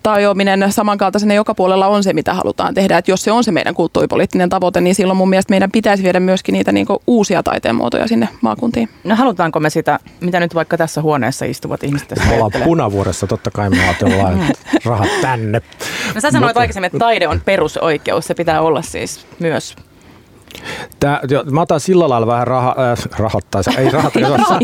tarjoaminen samankaltaisena joka puolella on se, mitä halutaan tehdä. Että jos se on se meidän kulttuuripoliittinen tavoite, niin silloin mun mielestä meidän pitäisi viedä myöskin niitä niin uusia taiteen muotoja sinne maakuntiin. No halutaanko me sitä, mitä nyt vaikka tässä huoneessa istuvat ihmiset tässä Me ollaan punavuoressa, totta kai me ajatellaan, että rahat tänne. No sä sanoit Mutta... aikaisemmin, että taide on perusoikeus, se pitää olla siis myös Tää, jo, mä otan sillä lailla vähän raha, äh, rahoittaisi, ei rahat,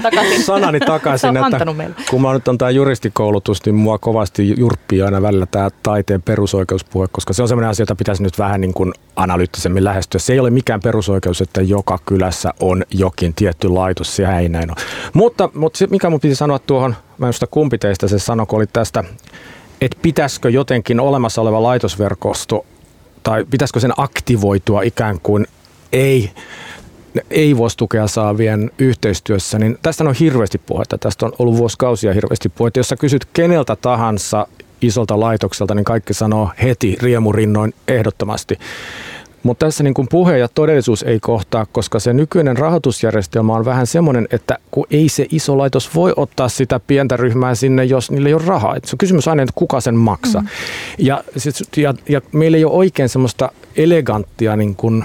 takaisin. sanani takaisin, että kun mä nyt on tämä juristikoulutus, niin mua kovasti jurppii aina välillä tämä taiteen perusoikeuspuhe, koska se on sellainen asia, jota pitäisi nyt vähän niin kuin analyyttisemmin lähestyä. Se ei ole mikään perusoikeus, että joka kylässä on jokin tietty laitos, se ei näin ole. Mutta, mutta se, mikä mun piti sanoa tuohon, mä en kumpi teistä se sanoi, kun oli tästä, että pitäisikö jotenkin olemassa oleva laitosverkosto tai pitäisikö sen aktivoitua ikään kuin ei ei tukea saavien yhteistyössä, niin tästä on hirveästi puhetta. Tästä on ollut vuosikausia hirveästi puhetta. Jos sä kysyt keneltä tahansa isolta laitokselta, niin kaikki sanoo heti riemurinnoin ehdottomasti. Mutta tässä niin kuin puhe ja todellisuus ei kohtaa, koska se nykyinen rahoitusjärjestelmä on vähän semmoinen, että kun ei se iso laitos voi ottaa sitä pientä ryhmää sinne, jos niillä ei ole rahaa. Et se on kysymys aina, että kuka sen maksaa. Mm. Ja, ja, ja meillä ei ole oikein semmoista eleganttia niin kuin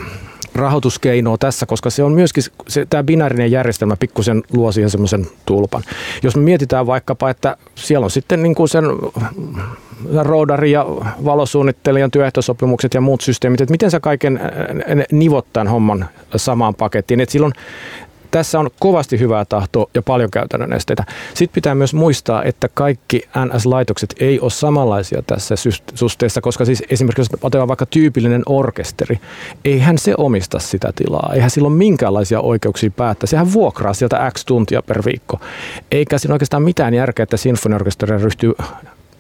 rahoituskeinoa tässä, koska se on myöskin, se, tämä binäärinen järjestelmä pikkusen luo siihen semmoisen tulpan. Jos me mietitään vaikkapa, että siellä on sitten niin kuin sen roodari ja valosuunnittelijan työehtosopimukset ja muut systeemit, että miten sä kaiken nivot tämän homman samaan pakettiin. Että silloin tässä on kovasti hyvää tahtoa ja paljon käytännön esteitä. Sitten pitää myös muistaa, että kaikki NS-laitokset ei ole samanlaisia tässä suhteessa, koska siis esimerkiksi jos otetaan vaikka tyypillinen orkesteri, eihän se omista sitä tilaa, eihän sillä ole minkäänlaisia oikeuksia päättää. Sehän vuokraa sieltä X tuntia per viikko. Eikä siinä oikeastaan mitään järkeä, että sinfoniorkesteri ryhtyy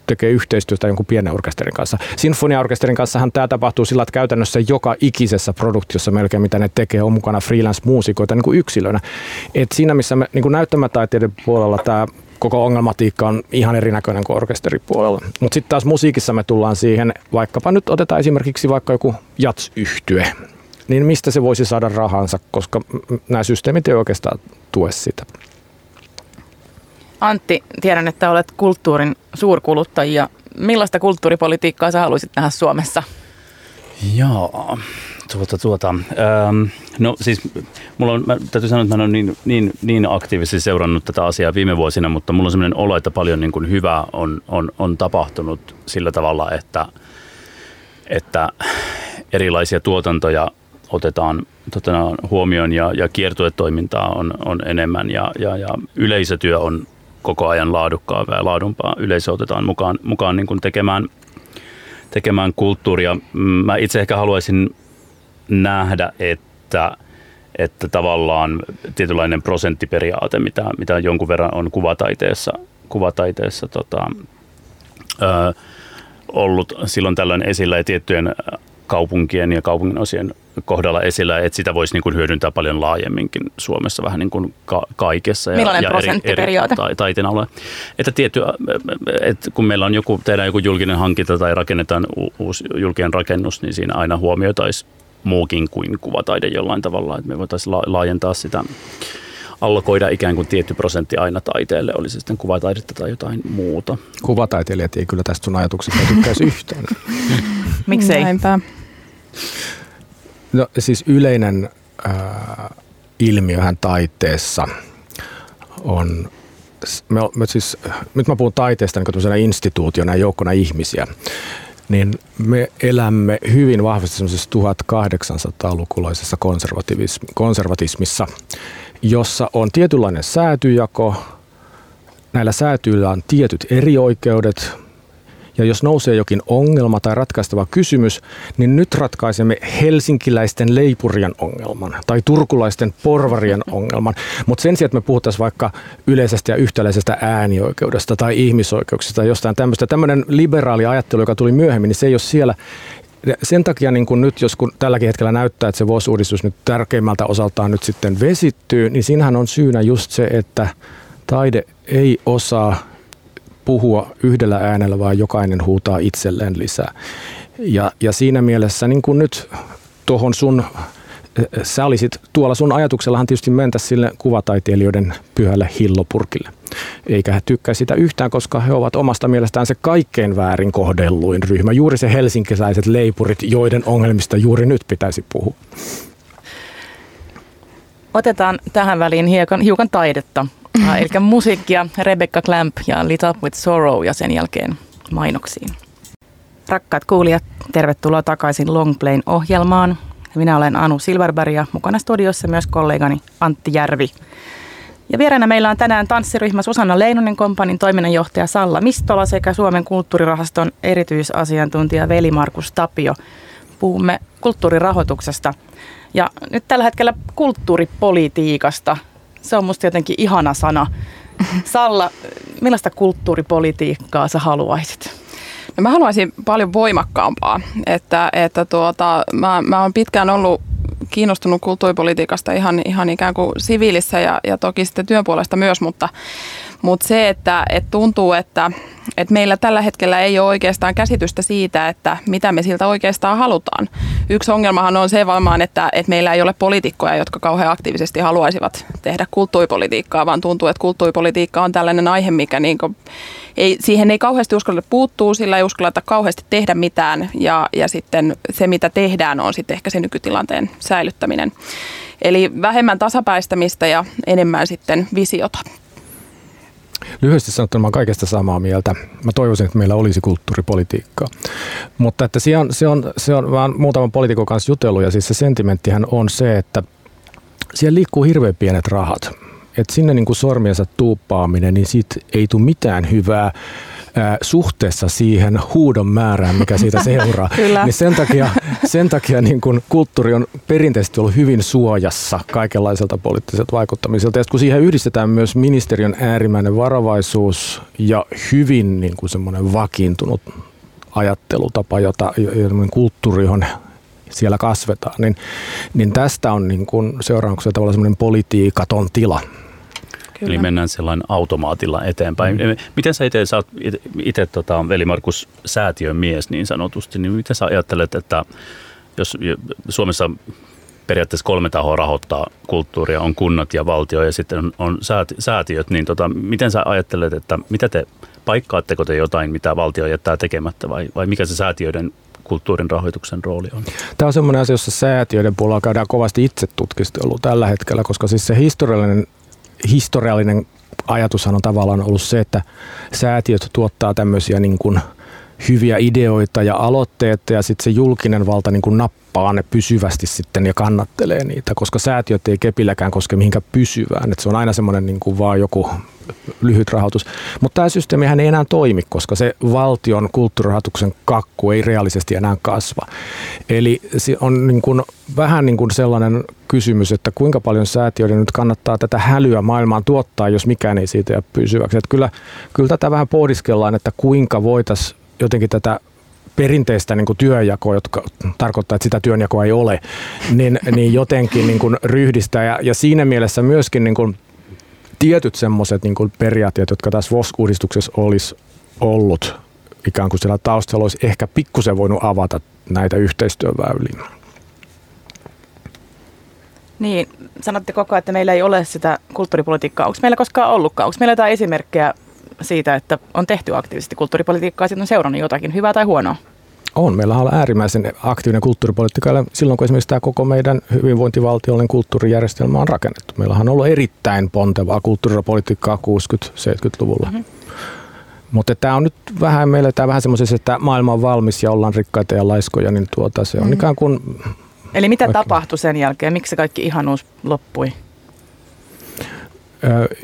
tekee yhteistyötä jonkun pienen orkesterin kanssa. Sinfoniaorkesterin kanssahan tämä tapahtuu sillä, että käytännössä joka ikisessä produktiossa melkein mitä ne tekee on mukana freelance-muusikoita niin kuin yksilönä. Et siinä missä me niin kuin näyttämätaiteiden puolella tämä koko ongelmatiikka on ihan erinäköinen kuin orkesteripuolella. Mutta sitten taas musiikissa me tullaan siihen, vaikkapa nyt otetaan esimerkiksi vaikka joku jats-yhtye, niin mistä se voisi saada rahansa, koska nämä systeemit ei oikeastaan tue sitä. Antti, tiedän, että olet kulttuurin suurkuluttajia. Millaista kulttuuripolitiikkaa sä haluaisit nähdä Suomessa? Joo, tuota, tuota. Ähm, no siis mulla on, mä täytyy sanoa, että mä olen niin, niin, niin aktiivisesti seurannut tätä asiaa viime vuosina, mutta mulla on sellainen olo, että paljon niin kuin hyvää on, on, on tapahtunut sillä tavalla, että, että erilaisia tuotantoja otetaan tota, huomioon ja, ja kiertuetoimintaa on, on enemmän ja, ja, ja yleisötyö on koko ajan laadukkaa ja laadumpaa yleisö otetaan mukaan, mukaan niin kuin tekemään, tekemään kulttuuria. Mä itse ehkä haluaisin nähdä, että, että tavallaan tietynlainen prosenttiperiaate, mitä, mitä jonkun verran on kuvataiteessa, kuvataiteessa tota, ö, ollut silloin tällöin esillä ja tiettyjen kaupunkien ja kaupungin osien kohdalla esillä, että sitä voisi niin kuin hyödyntää paljon laajemminkin Suomessa vähän niin kuin ka- kaikessa. Ja, Millainen ja prosenttiperiaate? Eri, eri taiteen alue. Että tietty, että kun meillä on joku, tehdään joku julkinen hankinta tai rakennetaan uusi julkinen rakennus, niin siinä aina huomioitaisiin muukin kuin kuvataide jollain tavalla, että me voitaisiin laajentaa sitä allokoida ikään kuin tietty prosentti aina taiteelle, oli se sitten kuvataidetta tai jotain muuta. Kuvataiteilijat ei kyllä tästä sun ajatuksesta tykkäisi yhtään. Miksei? Näinpä. No siis yleinen äh, ilmiöhän taiteessa on, me, me siis, nyt mä puhun taiteesta niin instituutiona ja joukkona ihmisiä, niin me elämme hyvin vahvasti semmoisessa 1800-lukulaisessa konservatismissa, jossa on tietynlainen säätyjako, näillä säätyillä on tietyt erioikeudet, ja jos nousee jokin ongelma tai ratkaistava kysymys, niin nyt ratkaisemme helsinkiläisten leipurien ongelman tai turkulaisten porvarien ongelman. Mutta sen sijaan, että me puhuttaisiin vaikka yleisestä ja yhtäläisestä äänioikeudesta tai ihmisoikeuksista tai jostain tämmöistä, tämmöinen liberaali ajattelu, joka tuli myöhemmin, niin se ei ole siellä. Sen takia niin kun nyt, jos kun tälläkin hetkellä näyttää, että se VOS-uudistus nyt tärkeimmältä osaltaan nyt sitten vesittyy, niin siinähän on syynä just se, että taide ei osaa puhua yhdellä äänellä, vaan jokainen huutaa itselleen lisää. Ja, ja siinä mielessä niin kuin nyt tuohon sun, sä olisit, tuolla sun ajatuksellahan tietysti mentä sille kuvataiteilijoiden pyhälle hillopurkille. Eikä he tykkää sitä yhtään, koska he ovat omasta mielestään se kaikkein väärin kohdelluin ryhmä. Juuri se helsinkiläiset leipurit, joiden ongelmista juuri nyt pitäisi puhua. Otetaan tähän väliin hiukan, hiukan taidetta. Uh, eli musiikkia Rebecca Clamp ja Lit Up With Sorrow ja sen jälkeen mainoksiin. Rakkaat kuulijat, tervetuloa takaisin Longplayn ohjelmaan. Minä olen Anu Silverberg ja mukana studiossa myös kollegani Antti Järvi. Ja vieraana meillä on tänään tanssiryhmä Susanna Leinonen kompanin toiminnanjohtaja Salla Mistola sekä Suomen kulttuurirahaston erityisasiantuntija Veli Markus Tapio. Puhumme kulttuurirahoituksesta ja nyt tällä hetkellä kulttuuripolitiikasta – se on musta jotenkin ihana sana. Salla, millaista kulttuuripolitiikkaa sä haluaisit? No mä haluaisin paljon voimakkaampaa, että, että tuota, mä, mä oon pitkään ollut kiinnostunut kulttuuripolitiikasta ihan, ihan ikään kuin siviilissä ja, ja toki sitten työn puolesta myös, mutta, mutta se, että, että tuntuu, että, että meillä tällä hetkellä ei ole oikeastaan käsitystä siitä, että mitä me siltä oikeastaan halutaan. Yksi ongelmahan on se varmaan, että, että meillä ei ole poliitikkoja, jotka kauhean aktiivisesti haluaisivat tehdä kulttuuripolitiikkaa, vaan tuntuu, että kulttuuripolitiikka on tällainen aihe, mikä niin kuin, ei, siihen ei kauheasti uskalleta puuttuu, sillä ei uskalleta kauheasti tehdä mitään ja, ja sitten se, mitä tehdään, on sitten ehkä se nykytilanteen säilyttäminen. Eli vähemmän tasapäistämistä ja enemmän sitten visiota. Lyhyesti sanottuna mä kaikesta samaa mieltä. Mä toivoisin, että meillä olisi kulttuuripolitiikkaa. Mutta että se on, se on, se on vaan muutaman poliitikon kanssa jutellut ja siis se sentimenttihän on se, että siellä liikkuu hirveän pienet rahat. Et sinne niin kuin sormiensa tuuppaaminen, niin siitä ei tule mitään hyvää suhteessa siihen huudon määrään, mikä siitä seuraa. niin sen takia, sen takia niin kun kulttuuri on perinteisesti ollut hyvin suojassa kaikenlaiselta poliittiselta vaikuttamiselta. Ja kun siihen yhdistetään myös ministeriön äärimmäinen varovaisuus ja hyvin niin kuin semmoinen vakiintunut ajattelutapa, jota kulttuuri, johon siellä kasvetaan, niin, niin tästä on niin kuin seurauksena tavallaan semmoinen politiikaton tila. Kyllä. Eli mennään sellainen automaatilla eteenpäin. Mm. Miten sä itse, sä itse tota, Veli Markus säätiön mies niin sanotusti, niin miten sä ajattelet, että jos Suomessa periaatteessa kolme tahoa rahoittaa kulttuuria, on kunnat ja valtio ja sitten on, on säätiöt, niin tota, miten sä ajattelet, että mitä te, paikkaatteko te jotain, mitä valtio jättää tekemättä vai, vai mikä se säätiöiden kulttuurin rahoituksen rooli on? Tämä on semmoinen asia, jossa säätiöiden puolella käydään kovasti itse tutkistelua tällä hetkellä, koska siis se historiallinen historiallinen ajatushan on tavallaan ollut se, että säätiöt tuottaa tämmöisiä niin kuin hyviä ideoita ja aloitteita ja sitten se julkinen valta niin kuin nappaa ne pysyvästi sitten ja kannattelee niitä, koska säätiöt ei kepilläkään koske mihinkään pysyvään. Et se on aina semmoinen niin kuin vaan joku lyhyt rahoitus. Mutta tämä systeemihän ei enää toimi, koska se valtion kulttuurirahoituksen kakku ei reaalisesti enää kasva. Eli se on niin kuin vähän niin kuin sellainen kysymys, että kuinka paljon säätiöiden nyt kannattaa tätä hälyä maailmaan tuottaa, jos mikään ei siitä jää pysyväksi. Että kyllä, kyllä tätä vähän pohdiskellaan, että kuinka voitaisiin jotenkin tätä perinteistä niin kuin työnjakoa, jotka tarkoittaa, että sitä työnjakoa ei ole, niin, niin jotenkin niin kuin ryhdistää. Ja, ja siinä mielessä myöskin niin kuin tietyt semmoiset niin periaatteet, jotka tässä VOS-uudistuksessa olisi ollut ikään kuin siellä taustalla, olisi ehkä pikkusen voinut avata näitä yhteistyöväyliä. Niin, sanotte koko ajan, että meillä ei ole sitä kulttuuripolitiikkaa. Onko meillä koskaan ollutkaan? Onko meillä jotain esimerkkejä siitä, että on tehty aktiivisesti kulttuuripolitiikkaa sitten on seurannut jotakin hyvää tai huonoa? On. Meillä on äärimmäisen aktiivinen kulttuuripolitiikka silloin, kun esimerkiksi tämä koko meidän hyvinvointivaltiollinen kulttuurijärjestelmä on rakennettu. Meillä on ollut erittäin pontevaa kulttuuripolitiikkaa 60-70-luvulla. Mm-hmm. Mutta tämä on nyt vähän, meillä tämä vähän semmoisessa, että maailma on valmis ja ollaan rikkaita ja laiskoja, niin tuota, se on mm. ikään kuin... Eli mitä oikein. tapahtui sen jälkeen? Miksi se kaikki ihanuus loppui?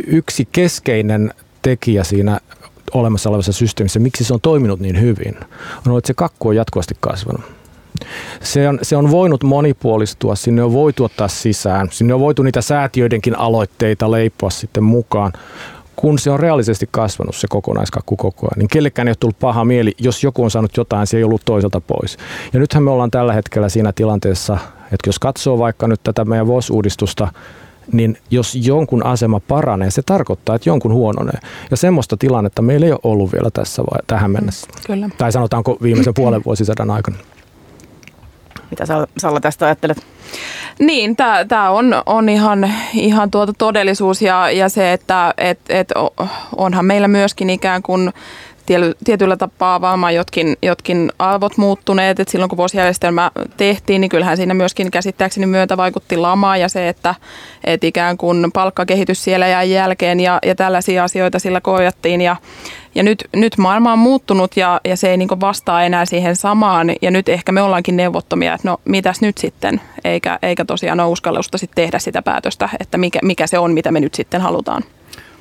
Yksi keskeinen tekijä siinä olemassa olevassa systeemissä, miksi se on toiminut niin hyvin, on ollut, että se kakku on jatkuvasti kasvanut. Se on, se on voinut monipuolistua, sinne on voitu ottaa sisään, sinne on voitu niitä säätiöidenkin aloitteita leipoa sitten mukaan, kun se on reaalisesti kasvanut se kokonaiskakku koko ajan, niin kellekään ei ole tullut paha mieli, jos joku on saanut jotain, se ei ollut toiselta pois. Ja nythän me ollaan tällä hetkellä siinä tilanteessa, että jos katsoo vaikka nyt tätä meidän VOS-uudistusta, niin jos jonkun asema paranee, se tarkoittaa, että jonkun huononee. Ja semmoista tilannetta meillä ei ole ollut vielä tässä vai, tähän mennessä. Kyllä. Tai sanotaanko viimeisen puolen vuosisadan aikana. Mitä Salla tästä ajattelet? Niin, tämä on, on ihan, ihan tuota todellisuus ja, ja se, että et, et onhan meillä myöskin ikään kuin tietyllä tapaa varmaan jotkin, jotkin arvot muuttuneet. Et silloin kun vuosijärjestelmä tehtiin, niin kyllähän siinä myöskin käsittääkseni myötä vaikutti lama ja se, että et ikään kuin palkkakehitys siellä jäi jälkeen ja, ja tällaisia asioita sillä korjattiin. Ja, ja nyt, nyt maailma on muuttunut ja, ja se ei niin vastaa enää siihen samaan ja nyt ehkä me ollaankin neuvottomia, että no mitäs nyt sitten, eikä, eikä tosiaan ole uskallusta sitten tehdä sitä päätöstä, että mikä, mikä se on, mitä me nyt sitten halutaan.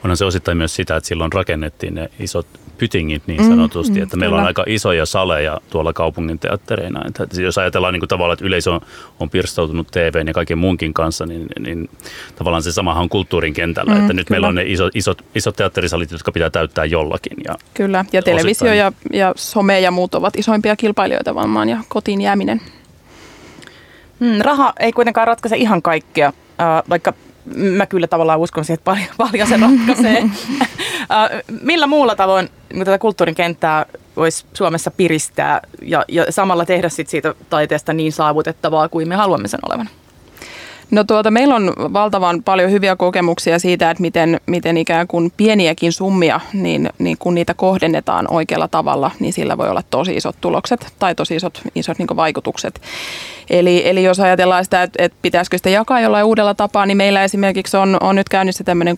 Onhan se osittain myös sitä, että silloin rakennettiin ne isot pytingit niin mm, sanotusti, mm, että mm, meillä kyllä. on aika isoja saleja tuolla kaupungin teattereina. Että jos ajatellaan niin kuin tavallaan, että yleisö on, on pirstoutunut TVn ja kaiken muunkin kanssa, niin, niin tavallaan se samahan on kulttuurin kentällä, mm, että nyt kyllä. meillä on ne isot, isot, isot teatterisalit, jotka pitää täyttää jollakin. Ja kyllä, ja televisio ja, ja some ja muut ovat isoimpia kilpailijoita varmaan ja kotiin jääminen. Hmm, raha ei kuitenkaan ratkaise ihan kaikkea, äh, vaikka mä kyllä tavallaan uskon siihen, että paljon, paljon se ratkaisee. Millä muulla tavoin niin tätä kulttuurin kenttää voisi Suomessa piristää ja, ja samalla tehdä sit siitä taiteesta niin saavutettavaa kuin me haluamme sen olevan? No tuota, meillä on valtavan paljon hyviä kokemuksia siitä, että miten, miten ikään kuin pieniäkin summia, niin, niin kun niitä kohdennetaan oikealla tavalla, niin sillä voi olla tosi isot tulokset tai tosi isot, isot niin vaikutukset. Eli, eli jos ajatellaan sitä, että, että pitäisikö sitä jakaa jollain uudella tapaa, niin meillä esimerkiksi on, on nyt käynnissä tämmöinen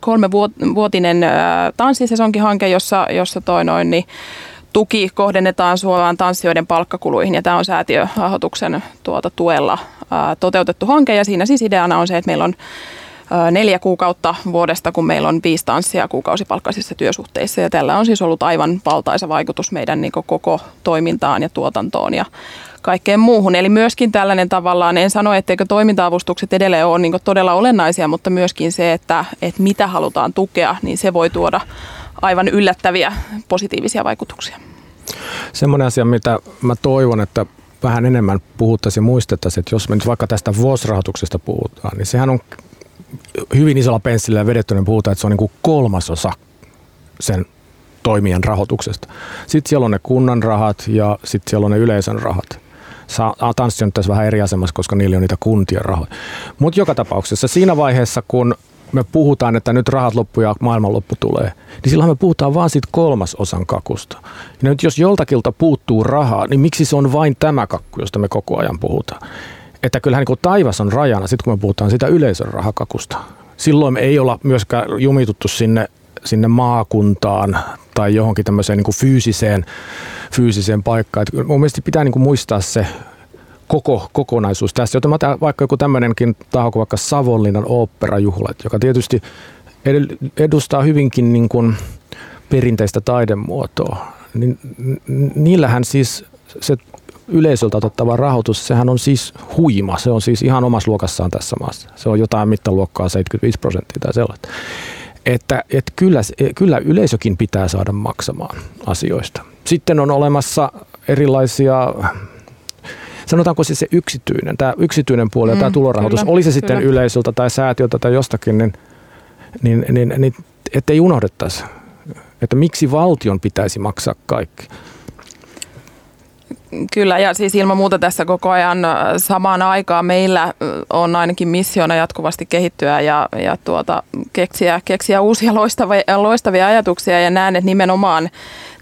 kolmevuotinen tanssisesonkihanke, jossa, jossa toi noin, niin tuki kohdennetaan suoraan tanssijoiden palkkakuluihin ja tämä on säätiörahoituksen tuota tuella ää, toteutettu hanke ja siinä siis ideana on se, että meillä on neljä kuukautta vuodesta, kun meillä on viisi tanssia kuukausipalkkaisissa työsuhteissa ja tällä on siis ollut aivan valtaisa vaikutus meidän niin koko toimintaan ja tuotantoon ja kaikkeen muuhun. Eli myöskin tällainen tavallaan, en sano, etteikö toiminta-avustukset edelleen ole niin todella olennaisia, mutta myöskin se, että, että mitä halutaan tukea, niin se voi tuoda aivan yllättäviä positiivisia vaikutuksia. Semmoinen asia, mitä mä toivon, että vähän enemmän puhuttaisiin ja muistettaisiin, että jos me nyt vaikka tästä VOS-rahoituksesta puhutaan, niin sehän on hyvin isolla penssillä niin puhutaan, että se on niin kuin kolmasosa sen toimijan rahoituksesta. Sitten siellä on ne kunnan rahat ja sitten siellä on ne yleisön rahat. Tanssi on tässä vähän eri asemassa, koska niillä on niitä kuntien rahoja. Mutta joka tapauksessa siinä vaiheessa, kun me puhutaan, että nyt rahat loppu ja maailmanloppu tulee, niin silloin me puhutaan vaan siitä kolmasosan kakusta. Ja nyt jos joltakilta puuttuu rahaa, niin miksi se on vain tämä kakku, josta me koko ajan puhutaan? Että kyllähän niin taivas on rajana, sitten kun me puhutaan sitä yleisön rahakakusta. Silloin me ei olla myöskään jumituttu sinne, sinne maakuntaan tai johonkin tämmöiseen niin fyysiseen, fyysiseen paikkaan. Et mun mielestä pitää niin muistaa se koko kokonaisuus tässä. Joten mä otan vaikka joku tämmöinenkin taho kuin vaikka Savonlinnan oopperajuhlat, joka tietysti edustaa hyvinkin niin kuin perinteistä taidemuotoa. Niin, niillähän siis se yleisöltä otettava rahoitus, sehän on siis huima. Se on siis ihan omassa luokassaan tässä maassa. Se on jotain mittaluokkaa 75 prosenttia tai sellaista. Että, että kyllä, kyllä yleisökin pitää saada maksamaan asioista. Sitten on olemassa erilaisia sanotaanko siis se yksityinen, tämä yksityinen puoli mm, tämä tulorahoitus, kyllä, oli se sitten kyllä. yleisöltä tai säätiöltä tai jostakin, niin, niin, niin, niin ettei unohdettaisi, että miksi valtion pitäisi maksaa kaikki. Kyllä, ja siis ilman muuta tässä koko ajan äh, samaan aikaan meillä äh, on ainakin missiona jatkuvasti kehittyä ja, ja tuota, keksiä, keksiä uusia loistavia, loistavia ajatuksia ja näen, että nimenomaan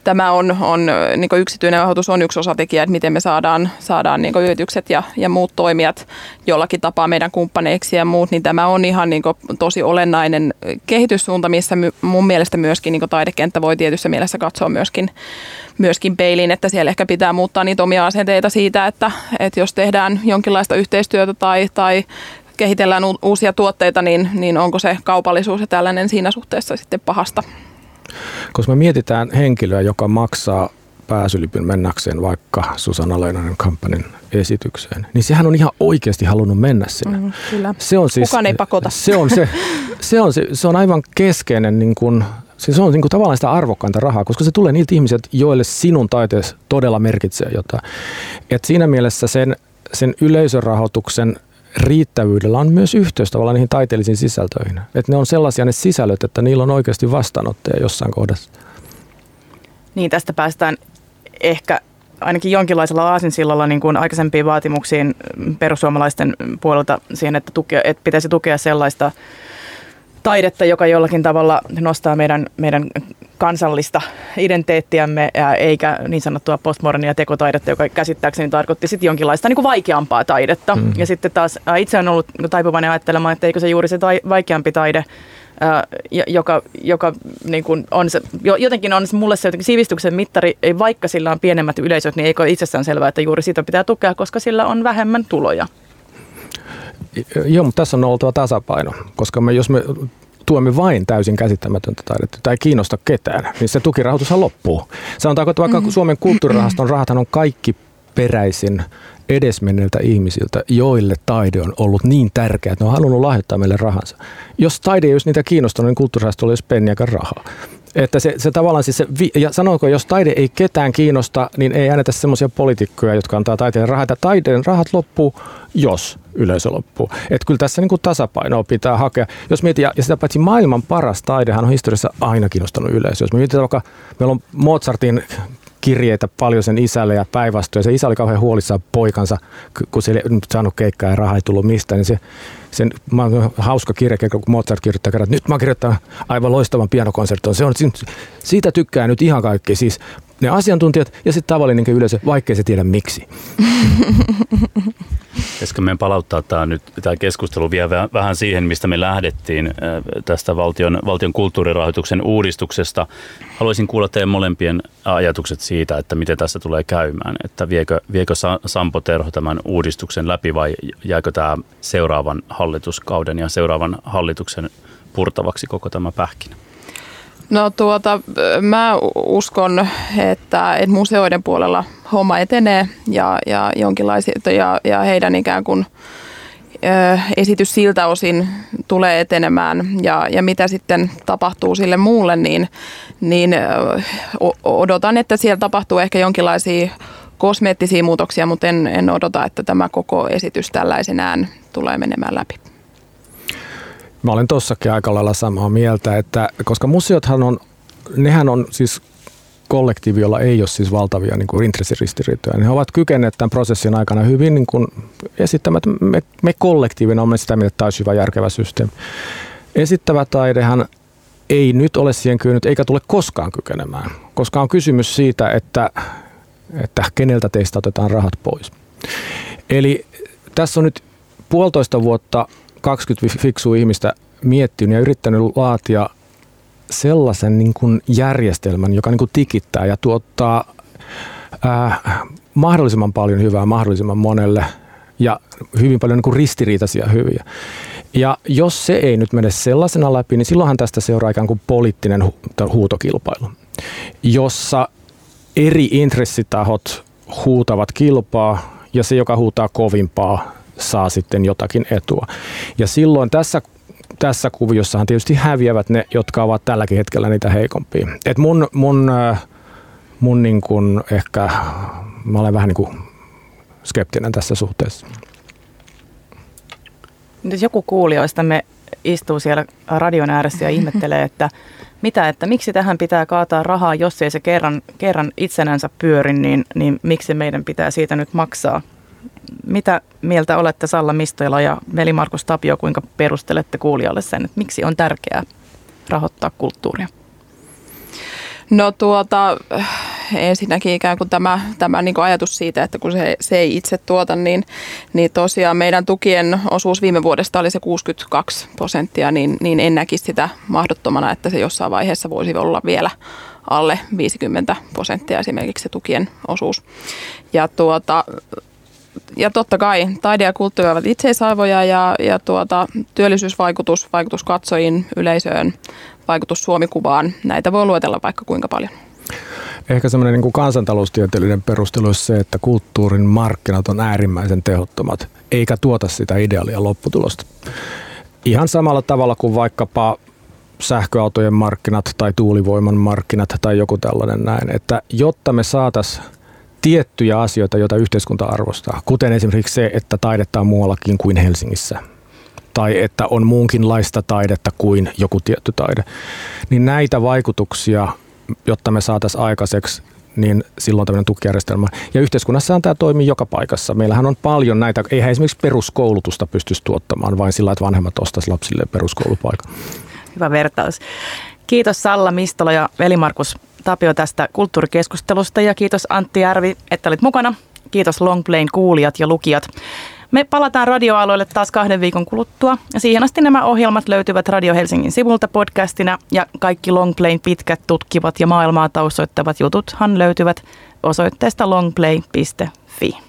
tämä on, on niin yksityinen rahoitus on yksi osatekijä, että miten me saadaan, saadaan niin yritykset ja, ja muut toimijat jollakin tapaa meidän kumppaneiksi ja muut, niin tämä on ihan niin tosi olennainen kehityssuunta, missä mun mielestä myöskin niin taidekenttä voi tietyssä mielessä katsoa myöskin, myöskin peiliin, että siellä ehkä pitää muuttaa niitä omia asenteita siitä, että, että jos tehdään jonkinlaista yhteistyötä tai, tai kehitellään uusia tuotteita, niin, niin onko se kaupallisuus ja tällainen siinä suhteessa sitten pahasta. Koska me mietitään henkilöä, joka maksaa pääsylipyn mennäkseen vaikka Susanna Leinonen kampanjan esitykseen, niin sehän on ihan oikeasti halunnut mennä sinne. Mm, kyllä. Se on siis, Kukaan ei pakota. Se on, se, se on, se, se on aivan keskeinen niin kuin, siis se on niin kuin tavallaan sitä arvokkainta rahaa, koska se tulee niiltä ihmisiltä, joille sinun taiteessa todella merkitsee jotain. Et siinä mielessä sen, sen yleisörahoituksen riittävyydellä on myös yhteys tavallaan niihin taiteellisiin sisältöihin. Että ne on sellaisia ne sisällöt, että niillä on oikeasti vastaanottaja jossain kohdassa. Niin, tästä päästään ehkä ainakin jonkinlaisella aasinsillalla niin kuin aikaisempiin vaatimuksiin perussuomalaisten puolelta siihen, että, tukea, että pitäisi tukea sellaista taidetta, joka jollakin tavalla nostaa meidän, meidän kansallista identiteettiämme, eikä niin sanottua postmodernia tekotaidetta, joka käsittääkseni tarkoitti sitten jonkinlaista niin kuin vaikeampaa taidetta. Mm. Ja sitten taas itse on ollut taipuvainen ajattelemaan, että eikö se juuri se tai, vaikeampi taide, joka, joka niin kuin on se, jotenkin on se, mulle se jotenkin sivistyksen mittari, ei vaikka sillä on pienemmät yleisöt, niin eikö itsestään selvää, että juuri sitä pitää tukea, koska sillä on vähemmän tuloja. Joo, mutta tässä on oltava tasapaino, koska me, jos me tuemme vain täysin käsittämätöntä taidetta tai ei kiinnosta ketään, niin se tukirahoitushan loppuu. Sanotaanko, että vaikka mm-hmm. Suomen kulttuurirahaston rahathan on kaikki peräisin edesmenneiltä ihmisiltä, joille taide on ollut niin tärkeää, että ne on halunnut lahjoittaa meille rahansa. Jos taide ei olisi niitä kiinnostanut, niin kulttuurirahastolla olisi penniäkään rahaa. Että se, se tavallaan siis se, ja sanoinko, jos taide ei ketään kiinnosta, niin ei äänetä semmoisia poliitikkoja, jotka antaa taiteen rahat. Ja taiteen rahat loppuu, jos yleisö loppuu. Että kyllä tässä niin kuin tasapainoa pitää hakea. Jos mietit, ja sitä paitsi maailman paras taidehan on historiassa aina kiinnostanut yleisö. Jos me mietitään vaikka, meillä on Mozartin kirjeitä paljon sen isälle ja päinvastoin. Se isä oli kauhean huolissaan poikansa, kun se ei nyt saanut keikkaa ja raha ei tullut mistään. Niin se, sen, mä oon hauska kirja, kun Mozart kirjoittaa kerran, että nyt mä kirjoittaa aivan loistavan pianokonserton. Se on, siitä tykkää nyt ihan kaikki. Siis ne asiantuntijat ja sitten tavallinen yleisö, vaikkei se tiedä miksi. Pitäisikö meidän palauttaa tämä, nyt, tämä keskustelu vielä vähän siihen, mistä me lähdettiin äh, tästä valtion, valtion kulttuurirahoituksen uudistuksesta. Haluaisin kuulla teidän molempien ajatukset siitä, että miten tässä tulee käymään. Että viekö, viekö Sampo Terho tämän uudistuksen läpi vai jääkö tämä seuraavan hallituskauden ja seuraavan hallituksen purtavaksi koko tämä pähkinä? No tuota, mä uskon, että, että museoiden puolella homma etenee ja, ja, jonkinlaisia, ja, ja heidän ikään kuin ö, esitys siltä osin tulee etenemään ja, ja mitä sitten tapahtuu sille muulle, niin, niin odotan, että siellä tapahtuu ehkä jonkinlaisia kosmeettisia muutoksia, mutta en, en odota, että tämä koko esitys tällaisenään tulee menemään läpi. Mä olen tossakin aika lailla samaa mieltä, että koska museothan on, nehän on siis kollektiivi, jolla ei ole siis valtavia niin kuin intressiristiriitoja. Ne ovat kykeneet tämän prosessin aikana hyvin niin kuin esittämään, että me, me kollektiivina olemme sitä että tämä olisi hyvä järkevä systeemi. Esittävä taidehan ei nyt ole siihen kyennyt eikä tule koskaan kykenemään, koska on kysymys siitä, että, että keneltä teistä otetaan rahat pois. Eli tässä on nyt puolitoista vuotta 20 fiksua ihmistä miettinyt ja yrittänyt laatia sellaisen niin kuin järjestelmän, joka niin kuin tikittää ja tuottaa ää, mahdollisimman paljon hyvää mahdollisimman monelle ja hyvin paljon niin kuin ristiriitaisia hyviä. Ja jos se ei nyt mene sellaisena läpi, niin silloinhan tästä seuraa ikään kuin poliittinen hu- huutokilpailu, jossa eri intressitahot huutavat kilpaa ja se, joka huutaa kovimpaa, saa sitten jotakin etua. Ja silloin tässä tässä kuviossahan tietysti häviävät ne, jotka ovat tälläkin hetkellä niitä heikompia. Et mun, mun, äh, mun niin kun ehkä, mä olen vähän niin kuin skeptinen tässä suhteessa. Nyt joku kuulijoista me istuu siellä radion ääressä ja ihmettelee, että mitä, että miksi tähän pitää kaataa rahaa, jos ei se kerran, kerran itsenänsä pyöri, niin, niin miksi meidän pitää siitä nyt maksaa? Mitä mieltä olette Salla Mistoila ja veli Markus Tapio, kuinka perustelette kuulijoille sen, että miksi on tärkeää rahoittaa kulttuuria? No tuota, ensinnäkin ikään kuin tämä, tämä niin kuin ajatus siitä, että kun se, se ei itse tuota, niin, niin tosiaan meidän tukien osuus viime vuodesta oli se 62 prosenttia, niin, niin en näkisi sitä mahdottomana, että se jossain vaiheessa voisi olla vielä alle 50 prosenttia esimerkiksi se tukien osuus. Ja tuota, ja totta kai taide ja kulttuuri ovat itseisarvoja ja, ja tuota, työllisyysvaikutus, vaikutus katsojiin, yleisöön, vaikutus Suomikuvaan, näitä voi luetella vaikka kuinka paljon. Ehkä semmoinen niin kansantaloustieteellinen perustelu olisi se, että kulttuurin markkinat on äärimmäisen tehottomat, eikä tuota sitä ideaalia lopputulosta. Ihan samalla tavalla kuin vaikkapa sähköautojen markkinat tai tuulivoiman markkinat tai joku tällainen näin, että jotta me saataisiin tiettyjä asioita, joita yhteiskunta arvostaa, kuten esimerkiksi se, että taidetta on muuallakin kuin Helsingissä, tai että on muunkinlaista taidetta kuin joku tietty taide, niin näitä vaikutuksia, jotta me saataisiin aikaiseksi, niin silloin tämmöinen tukijärjestelmä. Ja yhteiskunnassahan tämä toimii joka paikassa. Meillähän on paljon näitä, eihän esimerkiksi peruskoulutusta pystyisi tuottamaan vain sillä, että vanhemmat ostaisivat lapsille peruskoulupaikan. Hyvä vertaus. Kiitos Salla Mistola ja Veli-Markus Tapio tästä kulttuurikeskustelusta ja kiitos Antti Järvi, että olit mukana. Kiitos Longplayn kuulijat ja lukijat. Me palataan radioalueelle taas kahden viikon kuluttua ja siihen asti nämä ohjelmat löytyvät Radio Helsingin sivulta podcastina ja kaikki Longplayn pitkät tutkivat ja maailmaa taustoittavat jututhan löytyvät osoitteesta longplay.fi.